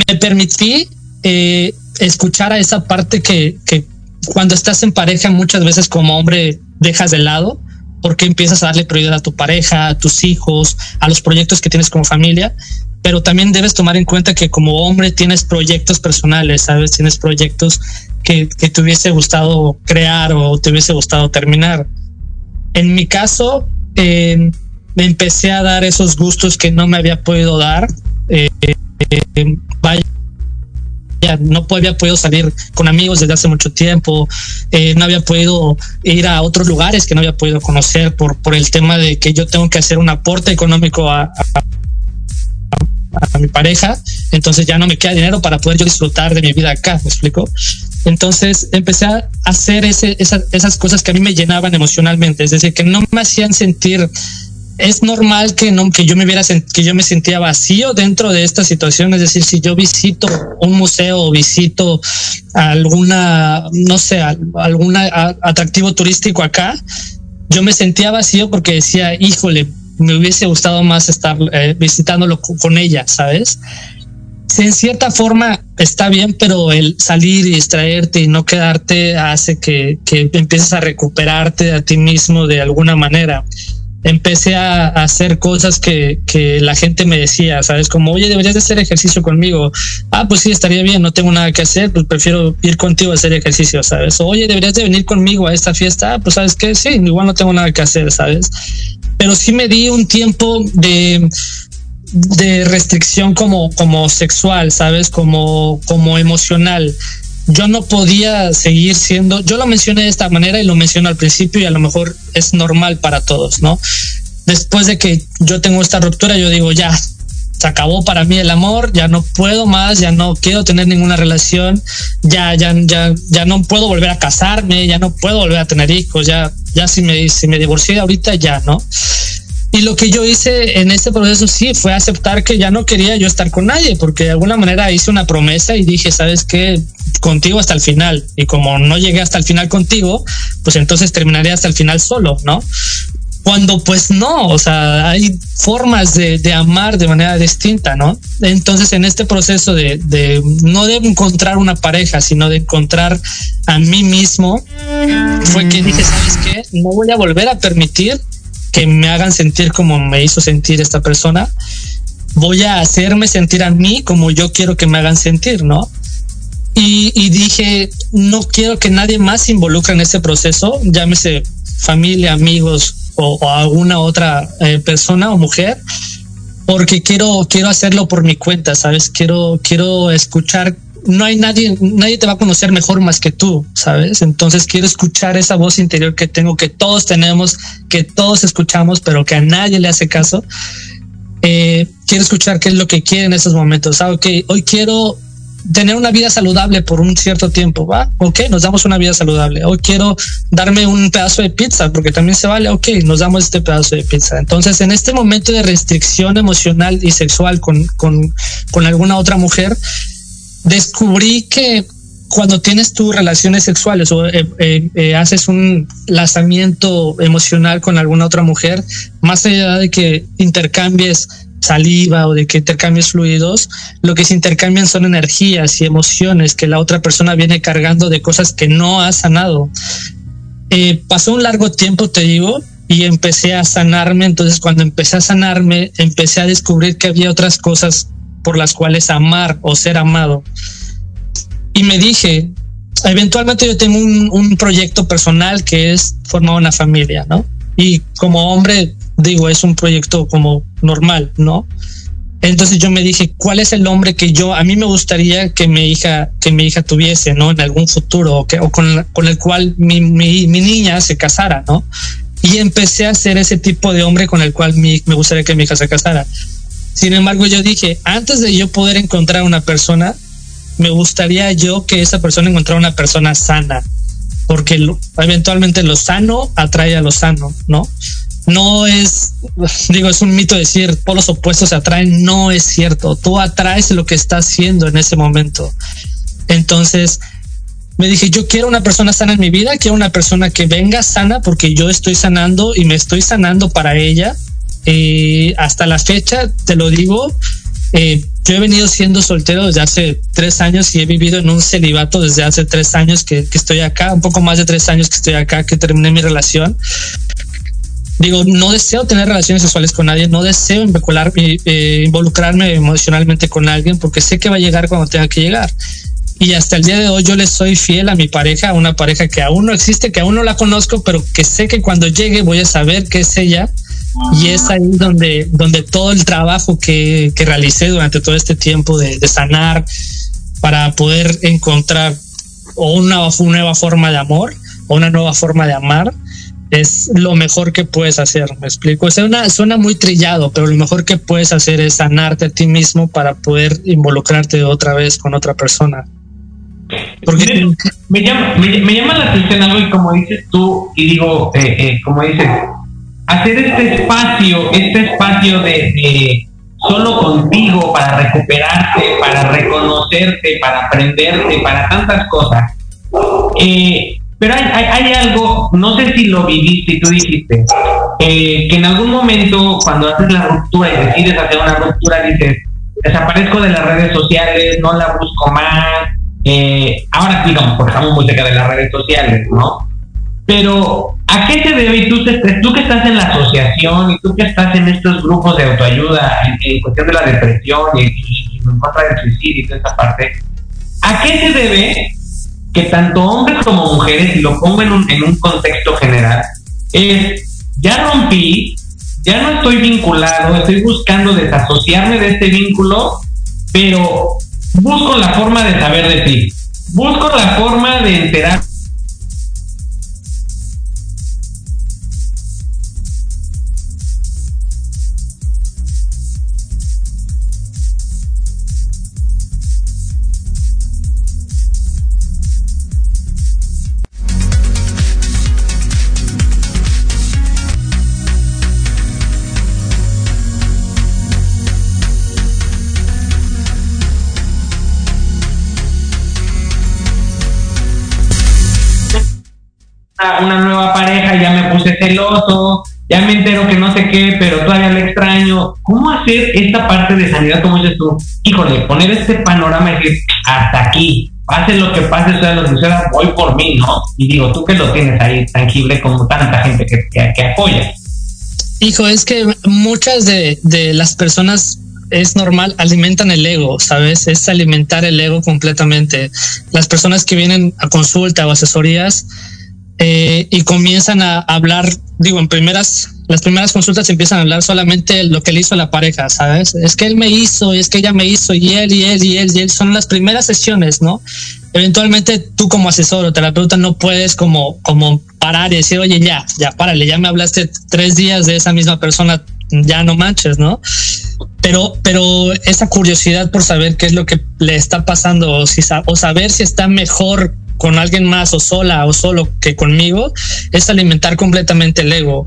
Me permití eh, escuchar a esa parte que, que cuando estás en pareja muchas veces como hombre dejas de lado porque empiezas a darle prioridad a tu pareja, a tus hijos, a los proyectos que tienes como familia, pero también debes tomar en cuenta que como hombre tienes proyectos personales, ¿sabes? Tienes proyectos que, te hubiese gustado crear o te hubiese gustado terminar. En mi caso, eh, me empecé a dar esos gustos que no me había podido dar. Eh, eh, vaya, no había podido salir con amigos desde hace mucho tiempo, no había podido ir a otros lugares que no había podido conocer por, el tema de que yo tengo que hacer un aporte económico a, mi pareja, entonces ya no me queda dinero para poder yo disfrutar de mi vida acá, ¿me explico? Entonces empecé a hacer ese, esas cosas que a mí me llenaban emocionalmente, es decir, que no me hacían sentir es normal que no que yo me viera que yo me sentía vacío dentro de esta situación es decir si yo visito un museo o visito alguna no sé algún atractivo turístico acá yo me sentía vacío porque decía híjole me hubiese gustado más estar eh, visitándolo con ella, ¿sabes? en cierta forma está bien, pero el salir y distraerte y no quedarte hace que, que empieces a recuperarte a ti mismo de alguna manera empecé a, hacer cosas que, que, la gente me decía, ¿sabes? Como, oye, deberías de hacer ejercicio conmigo. Ah, pues sí, estaría bien, no tengo nada que hacer, pues prefiero ir contigo a hacer ejercicio, ¿sabes? oye, deberías de venir conmigo a esta fiesta. Ah, pues sabes que sí, igual no tengo nada que hacer, ¿sabes? Pero sí me di un tiempo de de restricción como, como sexual, ¿sabes? Como, como emocional yo no podía seguir siendo, yo lo mencioné de esta manera y lo menciono al principio y a lo mejor es normal para todos, ¿no? Después de que yo tengo esta ruptura, yo digo, ya, se acabó para mí el amor, ya no puedo más, ya no quiero tener ninguna relación, ya, ya, ya, ya no puedo volver a casarme, ya no puedo volver a tener hijos, ya, ya si me, si me divorcié ahorita, ya, ¿no? Y lo que yo hice en ese proceso sí fue aceptar que ya no quería yo estar con nadie, porque de alguna manera hice una promesa y dije, ¿sabes qué? Contigo hasta el final. Y como no llegué hasta el final contigo, pues entonces terminaré hasta el final solo, ¿no? Cuando pues no, o sea, hay formas de, amar de manera distinta, ¿no? Entonces en este proceso de, de no de encontrar una pareja, sino de encontrar a mí mismo, fue que dije, ¿sabes qué? No voy a volver a permitir que me hagan sentir como me hizo sentir esta persona, voy a hacerme sentir a mí como yo quiero que me hagan sentir, ¿no? Y, dije, no quiero que nadie más se involucre en ese proceso, llámese familia, amigos o, alguna otra eh, persona o mujer, porque quiero, quiero hacerlo por mi cuenta, ¿sabes? Quiero, quiero escuchar no hay nadie, nadie te va a conocer mejor más que tú, ¿sabes? Entonces quiero escuchar esa voz interior que tengo, que todos tenemos, que todos escuchamos, pero que a nadie le hace caso. Eh, quiero escuchar qué es lo que quiere en esos momentos. Ah, ok, hoy quiero tener una vida saludable por un cierto tiempo, ¿va? Ok, nos damos una vida saludable. Hoy quiero darme un pedazo de pizza, porque también se vale, ok, nos damos este pedazo de pizza. Entonces, en este momento de restricción emocional y sexual con, con, con alguna otra mujer, descubrí que cuando tienes tus relaciones sexuales o eh, eh, eh, haces un lanzamiento emocional con alguna otra mujer, más allá de que intercambies saliva o de que intercambies fluidos, lo que se intercambian son energías y emociones que la otra persona viene cargando de cosas que no ha sanado. pasó un largo tiempo, te digo, y empecé a sanarme. Entonces cuando empecé a sanarme, empecé a descubrir que había otras cosas por las cuales amar o ser amado. Y me dije, eventualmente yo tengo un, un proyecto personal que es formar una familia, ¿no? Y como hombre, digo, es un proyecto como normal, ¿no? Entonces yo me dije, ¿cuál es el hombre que yo, a mí me gustaría que mi hija, que mi hija tuviese, ¿no? En algún futuro, o, que, o con, con el cual mi, mi, mi niña se casara, ¿no? Y empecé a ser ese tipo de hombre con el cual mi, me gustaría que mi hija se casara. Sin embargo, yo dije, antes de yo poder encontrar una persona, me gustaría yo que esa persona encontrara una persona sana, porque eventualmente lo sano atrae a lo sano, ¿no? No es, digo, es un mito decir por los opuestos se atraen, no es cierto. Tú atraes lo que estás haciendo en ese momento. Entonces, me dije, yo quiero una persona sana en mi vida, quiero una persona que venga sana porque yo estoy sanando y me estoy sanando para ella. Y hasta la fecha, te lo digo, eh, yo he venido siendo soltero desde hace tres años y he vivido en un celibato desde hace tres años que, que estoy acá, un poco más de tres años que estoy acá, que terminé mi relación digo, no deseo tener relaciones sexuales con nadie, no deseo eh, involucrarme emocionalmente con alguien porque sé que va a llegar cuando tenga que llegar. Y hasta el día de hoy yo le soy fiel a mi pareja, a una pareja que aún no existe, que aún no la conozco, pero que sé que cuando llegue voy a saber que es ella. Y es ahí donde, donde todo el trabajo que, que realicé durante todo este tiempo de, de sanar para poder encontrar o una, una nueva forma de amor o una nueva forma de amar, es lo mejor que puedes hacer, me explico. Suena, suena muy trillado, pero lo mejor que puedes hacer es sanarte a ti mismo para poder involucrarte otra vez con otra persona. Porque me, llama, me, llama la atención algo y como dices tú, y digo, eh, eh, como dices, hacer este espacio, este espacio de, de, solo contigo para recuperarte, para reconocerte, para aprenderte, para tantas cosas. Eh, pero hay, hay, algo, no sé si lo viviste y tú dijiste, eh, que en algún momento cuando haces la ruptura y decides hacer una ruptura, dices, desaparezco de las redes sociales, no la busco más. Eh, ahora sí, no, porque estamos muy cerca de las redes sociales, ¿no? Pero, ¿a qué se debe? Y tú, tú que estás en la asociación y tú que estás en estos grupos de autoayuda en, cuestión de la depresión y, y, en contra del suicidio y toda esa parte, ¿a qué se debe que tanto hombres como mujeres, y lo pongo en un, en un contexto general, es, ya rompí, ya no estoy vinculado, estoy buscando desasociarme de este vínculo, pero busco la forma de saber de ti, busco la forma de enterar celoso, ya me entero que no sé qué, pero todavía le extraño. ¿Cómo hacer esta parte de sanidad, como dices tú? Híjole, poner este panorama y decir, hasta aquí, pase lo que pase, sea lo que suceda, voy por mí, ¿no? Y digo, tú que lo tienes ahí tangible como tanta gente que, que, apoya. Hijo, es que muchas de, de las personas es normal, alimentan el ego, ¿sabes? Es alimentar el ego completamente. Las personas que vienen a consulta o asesorías, eh, y comienzan a hablar, digo, en primeras, las primeras consultas empiezan a hablar solamente lo que le hizo a la pareja, ¿sabes? Es que él me hizo, y es que ella me hizo, y él, y él, y él, y él, son las primeras sesiones, ¿no? Eventualmente tú como asesor o terapeuta no puedes como, como parar y decir, oye, ya, ya, párale, ya me hablaste tres días de esa misma persona, ya no manches, ¿no? Pero, pero esa curiosidad por saber qué es lo que le está pasando o, si, o saber si está mejor con alguien más o sola o solo que conmigo, es alimentar completamente el ego.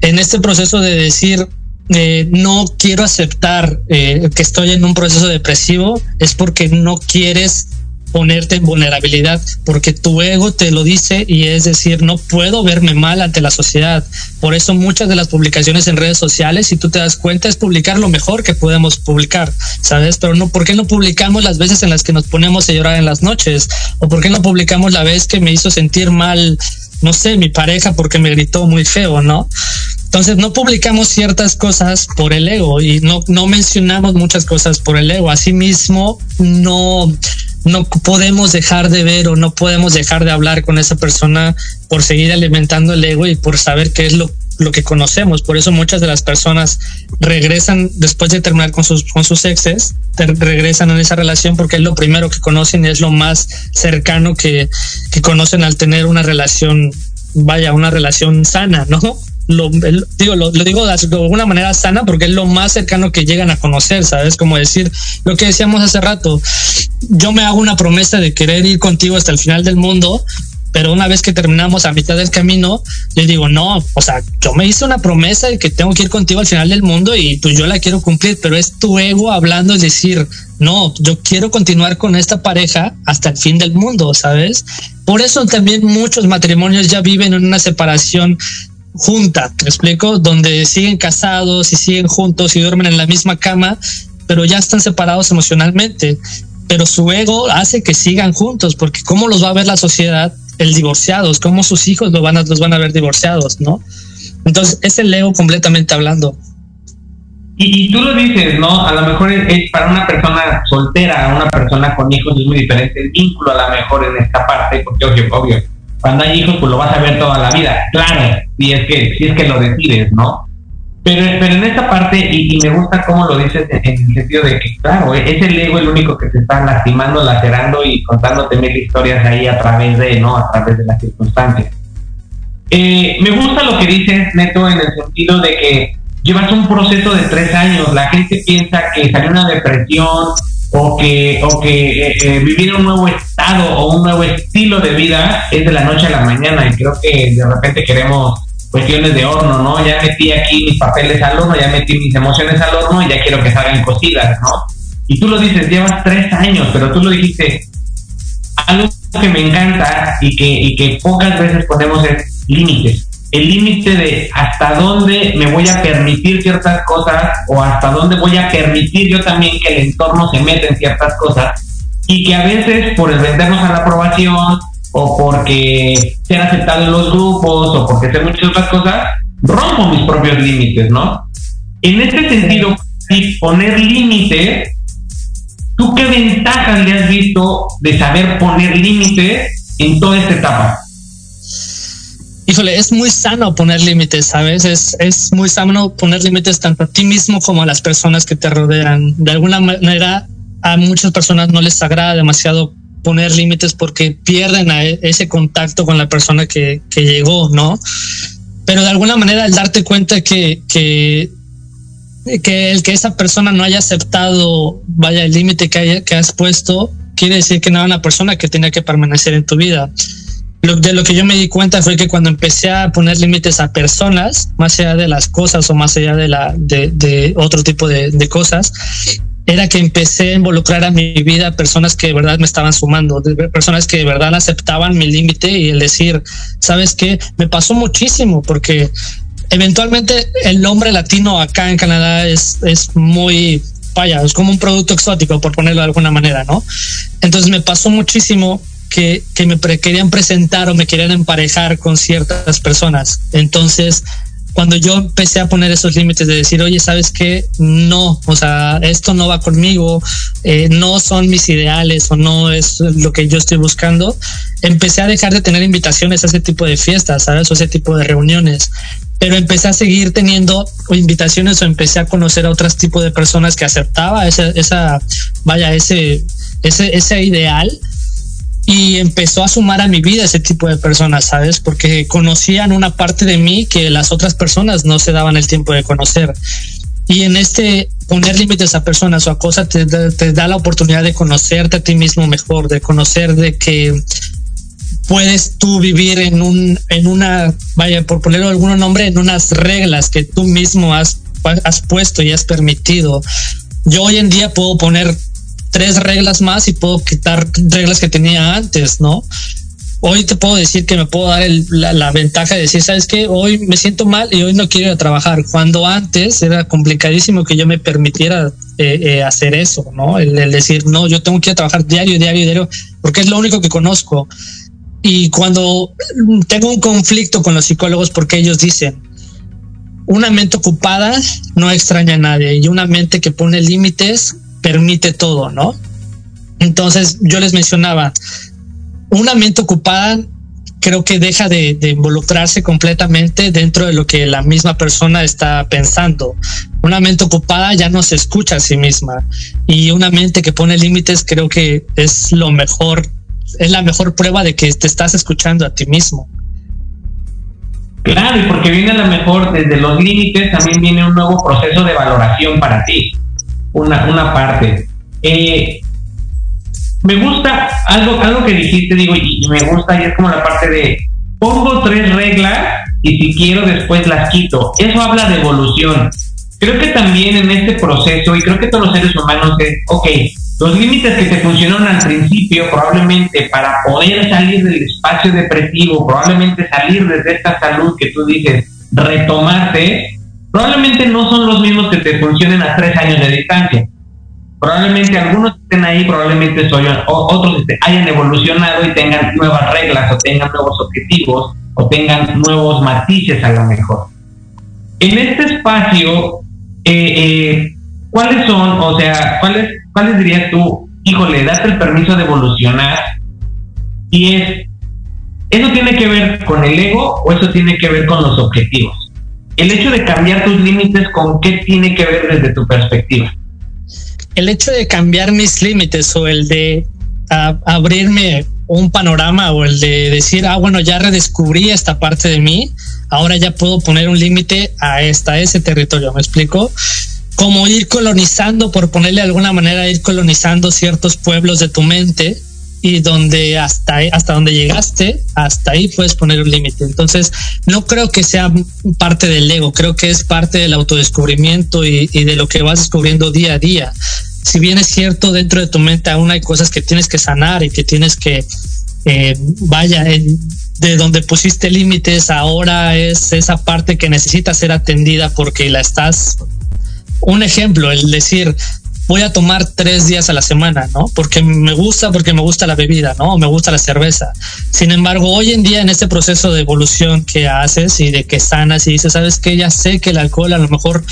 En este proceso de decir, eh, no quiero aceptar eh, que estoy en un proceso depresivo, es porque no quieres ponerte en vulnerabilidad, porque tu ego te lo dice y es decir, no puedo verme mal ante la sociedad. Por eso muchas de las publicaciones en redes sociales, si tú te das cuenta, es publicar lo mejor que podemos publicar, ¿sabes? Pero no, ¿por qué no publicamos las veces en las que nos ponemos a llorar en las noches? ¿O por qué no publicamos la vez que me hizo sentir mal no sé, mi pareja porque me gritó muy feo, ¿no? Entonces no publicamos ciertas cosas por el ego y no, no mencionamos muchas cosas por el ego. Asimismo, no, no podemos dejar de ver o no podemos dejar de hablar con esa persona por seguir alimentando el ego y por saber qué es lo lo que conocemos. Por eso muchas de las personas regresan después de terminar con sus, con sus exes, regresan en esa relación porque es lo primero que conocen y es lo más cercano que, que conocen al tener una relación, vaya, una relación sana, ¿no? Lo, digo, lo, digo de alguna manera sana porque es lo más cercano que llegan a conocer, ¿sabes? Como decir lo que decíamos hace rato, yo me hago una promesa de querer ir contigo hasta el final del mundo, pero una vez que terminamos a mitad del camino, yo digo, no, o sea, yo me hice una promesa de que tengo que ir contigo al final del mundo y pues yo la quiero cumplir, pero es tu ego hablando y decir, no, yo quiero continuar con esta pareja hasta el fin del mundo, ¿sabes? Por eso también muchos matrimonios ya viven en una separación junta, ¿te explico? Donde siguen casados y siguen juntos y duermen en la misma cama, pero ya están separados emocionalmente. Pero su ego hace que sigan juntos, porque ¿cómo los va a ver la sociedad el divorciados, cómo sus hijos lo van a, los van a ver divorciados, ¿no? Entonces, es el ego completamente hablando. Y, tú lo dices, ¿no? A lo mejor es, para una persona soltera, una persona con hijos es muy diferente el vínculo, a lo mejor en esta parte, porque obvio, obvio, cuando hay hijos, pues lo vas a ver toda la vida, claro, si es que, si es que lo decides, ¿no? Pero, pero en esta parte, y, me gusta cómo lo dices en, el sentido de que, claro, es el ego el único que te está lastimando, lacerando y contándote mil historias ahí a través de, ¿no? A través de las circunstancias. Eh, me gusta lo que dices, Neto, en el sentido de que llevas un proceso de tres años. La gente piensa que salir una depresión o que, o que eh, eh, vivir un nuevo estado o un nuevo estilo de vida es de la noche a la mañana. Y creo que de repente queremos cuestiones de horno, ¿no? Ya metí aquí mis papeles al horno, ya metí mis emociones al horno y ya quiero que salgan cocidas, ¿no? Y tú lo dices, llevas tres años, pero tú lo dijiste, algo que me encanta y que, y que pocas veces ponemos es límites. El límite de hasta dónde me voy a permitir ciertas cosas o hasta dónde voy a permitir yo también que el entorno se meta en ciertas cosas y que a veces por el vendernos a la aprobación o porque ser aceptado en los grupos o porque ser muchas otras cosas, rompo mis propios límites, ¿no? En este sentido, si poner límites, ¿tú qué ventajas le has visto de saber poner límites en toda esta etapa? Híjole, es muy sano poner límites, ¿sabes? Es, es muy sano poner límites tanto a ti mismo como a las personas que te rodean. De alguna manera, a muchas personas no les agrada demasiado poner límites porque pierden e, ese contacto con la persona que, que llegó, ¿no? Pero de alguna manera el darte cuenta que, que, que el que esa persona no haya aceptado, vaya, el límite que, que has puesto, quiere decir que no era una persona que tenía que permanecer en tu vida. Lo, de lo que yo me di cuenta fue que cuando empecé a poner límites a personas, más allá de las cosas o más allá de, la, de, de otro tipo de, de cosas, era que empecé a involucrar a mi vida personas que de verdad me estaban sumando, personas que de verdad aceptaban mi límite y el decir, ¿sabes qué? Me pasó muchísimo porque eventualmente el nombre latino acá en Canadá es, es muy, vaya, es como un producto exótico, por ponerlo de alguna manera, ¿no? Entonces me pasó muchísimo que, me querían presentar o me querían emparejar con ciertas personas. Entonces, cuando yo empecé a poner esos límites de decir, oye, ¿sabes qué? No, o sea, esto no va conmigo, eh, no son mis ideales o no es lo que yo estoy buscando, empecé a dejar de tener invitaciones a ese tipo de fiestas, ¿sabes? O ese tipo de reuniones. Pero empecé a seguir teniendo invitaciones o empecé a conocer a otros tipos de personas que aceptaba esa, esa vaya, ese, ese, ese ideal y empezó a sumar a mi vida ese tipo de personas, ¿sabes? Porque conocían una parte de mí que las otras personas no se daban el tiempo de conocer. Y en este poner límites a personas o a cosas te, te, da la oportunidad de conocerte a ti mismo mejor, de conocer de que puedes tú vivir en un, en una, vaya, por ponerlo algún nombre, en unas reglas que tú mismo has, has puesto y has permitido. Yo hoy en día puedo poner tres reglas más y puedo quitar reglas que tenía antes, ¿no? Hoy te puedo decir que me puedo dar la, ventaja de decir, ¿sabes qué? Hoy me siento mal y hoy no quiero ir a trabajar. Cuando antes era complicadísimo que yo me permitiera eh, eh, hacer eso, ¿no? El, decir, no, yo tengo que ir a trabajar diario, diario, diario, porque es lo único que conozco. Y cuando tengo un conflicto con los psicólogos porque ellos dicen, una mente ocupada no extraña a nadie y una mente que pone límites permite todo, ¿no? Entonces yo les mencionaba, una mente ocupada creo que deja de, involucrarse completamente dentro de lo que la misma persona está pensando. Una mente ocupada ya no se escucha a sí misma y una mente que pone límites creo que es lo mejor, es la mejor prueba de que te estás escuchando a ti mismo. Claro, y porque viene a lo mejor desde los límites también viene un nuevo proceso de valoración para ti, una, una parte. Eh, me gusta algo, algo que dijiste, digo, y, me gusta, y es como la parte de pongo tres reglas y si quiero después las quito. Eso habla de evolución. Creo que también en este proceso, y creo que todos los seres humanos es, ok, los límites que te funcionaron al principio, probablemente para poder salir del espacio depresivo, probablemente salir desde esta salud que tú dices, retomarte, probablemente no son los mismos que te funcionen a tres años de distancia. Probablemente algunos estén ahí, probablemente soy, otros hayan evolucionado y tengan nuevas reglas o tengan nuevos objetivos o tengan nuevos matices a lo mejor. En este espacio, eh, eh, ¿cuáles son, o sea, cuáles, cuáles dirías tú, híjole, date el permiso de evolucionar? Y es, ¿eso tiene que ver con el ego o eso tiene que ver con los objetivos? El hecho de cambiar tus límites, ¿con qué tiene que ver desde tu perspectiva? el hecho de cambiar mis límites o el de abrirme un panorama o el de decir, ah, bueno, ya redescubrí esta parte de mí, ahora ya puedo poner un límite a ese territorio, ¿me explico? Como ir colonizando, por ponerle alguna manera, ir colonizando ciertos pueblos de tu mente y donde hasta, hasta donde llegaste, hasta ahí puedes poner un límite. Entonces, no creo que sea parte del ego, creo que es parte del autodescubrimiento y, y de lo que vas descubriendo día a día si bien es cierto, dentro de tu mente aún hay cosas que tienes que sanar y que tienes que, eh, vaya, de donde pusiste límites, ahora es esa parte que necesita ser atendida porque la estás... Un ejemplo, el decir, voy a tomar tres días a la semana, ¿no? Porque me gusta, porque me gusta la bebida, ¿no? Me gusta la cerveza. Sin embargo, hoy en día en este proceso de evolución que haces y de que sanas y dices, sabes que ya sé que el alcohol a lo mejor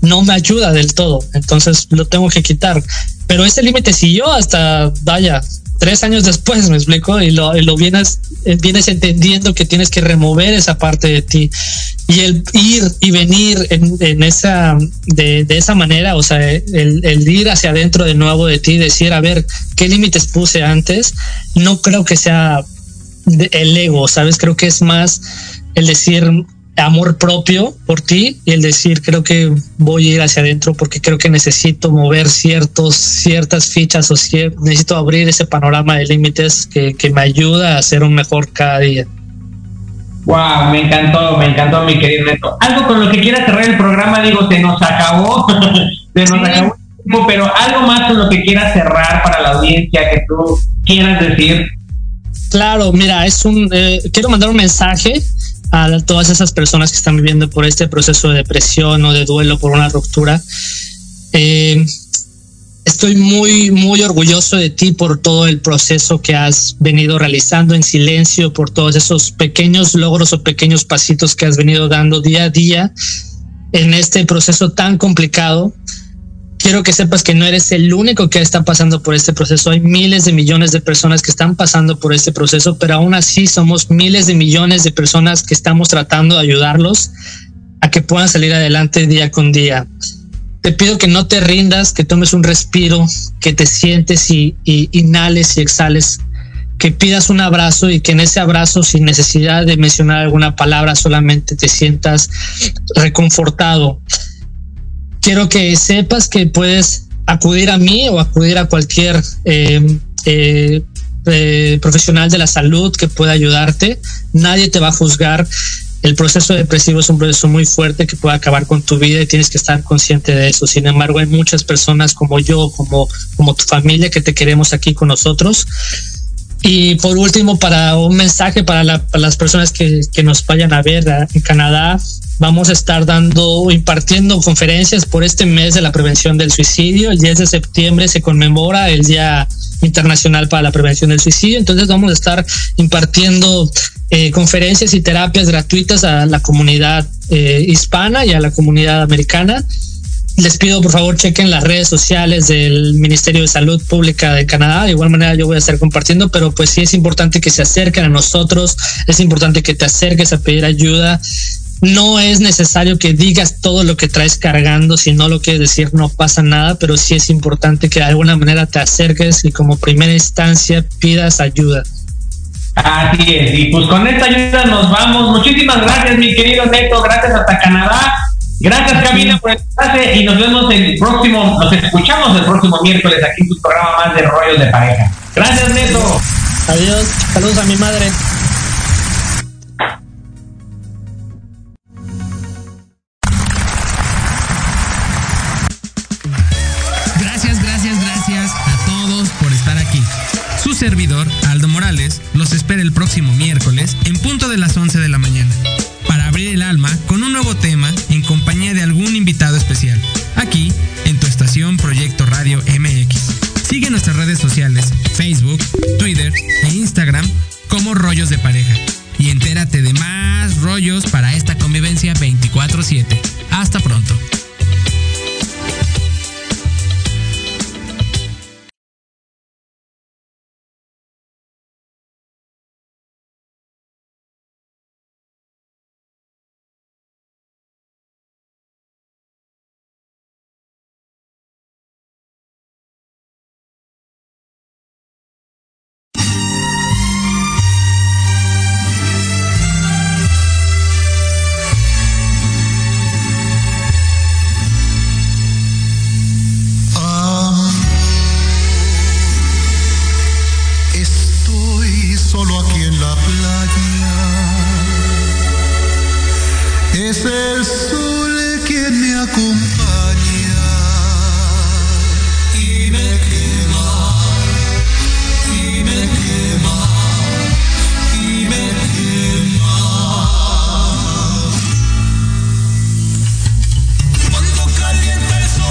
no me ayuda del todo, entonces lo tengo que quitar. Pero ese límite siguió hasta, vaya, tres años después, me explico, y lo, lo vienes, eh, vienes entendiendo que tienes que remover esa parte de ti. Y el ir y venir en, esa, de, esa manera, o sea, el, el, ir hacia adentro de nuevo de ti, decir, a ver, ¿qué límites puse antes? No creo que sea el ego, ¿sabes? Creo que es más el decir, amor propio por ti y el decir creo que voy a ir hacia adentro porque creo que necesito mover ciertos ciertas fichas o necesito abrir ese panorama de límites que, me ayuda a ser un mejor cada día. Wow, me encantó, me encantó mi querido Neto. Algo con lo que quieras cerrar el programa, digo, se nos acabó, se nos acabó el tiempo, pero algo más con lo que quieras cerrar para la audiencia que tú quieras decir. Claro, mira, es un eh, quiero mandar un mensaje a todas esas personas que están viviendo por este proceso de depresión o de duelo por una ruptura. Eh, estoy muy, muy orgulloso de ti por todo el proceso que has venido realizando en silencio, por todos esos pequeños logros o pequeños pasitos que has venido dando día a día en este proceso tan complicado quiero que sepas que no eres el único que está pasando por este proceso. Hay miles de millones de personas que están pasando por este proceso, pero aún así somos miles de millones de personas que estamos tratando de ayudarlos a que puedan salir adelante día con día. Te pido que no te rindas, que tomes un respiro, que te sientes y, y inhales y exhales, que pidas un abrazo y que en ese abrazo, sin necesidad de mencionar alguna palabra, solamente te sientas reconfortado quiero que sepas que puedes acudir a mí o acudir a cualquier eh, eh, eh, profesional de la salud que pueda ayudarte. Nadie te va a juzgar. El proceso depresivo es un proceso muy fuerte que puede acabar con tu vida y tienes que estar consciente de eso. Sin embargo, hay muchas personas como yo, como, como tu familia, que te queremos aquí con nosotros. Y por último, para un mensaje para, las personas que, que nos vayan a ver en Canadá, vamos a estar dando, impartiendo conferencias por este mes de la prevención del suicidio. El 10 de septiembre se conmemora el Día Internacional para la Prevención del Suicidio. Entonces vamos a estar impartiendo eh, conferencias y terapias gratuitas a la comunidad eh, hispana y a la comunidad americana. Les pido por favor chequen las redes sociales del Ministerio de Salud Pública de Canadá. De igual manera yo voy a estar compartiendo, pero pues sí es importante que se acerquen a nosotros, es importante que te acerques a pedir ayuda no es necesario que digas todo lo que traes cargando, si no lo quieres decir no pasa nada, pero sí es importante que de alguna manera te acerques y como primera instancia pidas ayuda. Así es, y pues con esta ayuda nos vamos. Muchísimas gracias, mi querido Neto, gracias hasta Canadá. Gracias, Camila, por el pase y nos vemos el próximo, nos escuchamos el próximo miércoles aquí en tu programa más de rollos de pareja. Gracias, Neto. Adiós, saludos a mi madre. Próximo miércoles en punto de las 11 de la mañana, para abrir el alma con un nuevo tema en compañía de algún invitado especial, aquí en tu estación Proyecto Radio MX. Sigue nuestras redes sociales, Facebook, Twitter e Instagram como Rollos de Pareja y entérate de más rollos para esta convivencia 24/7. Hasta pronto.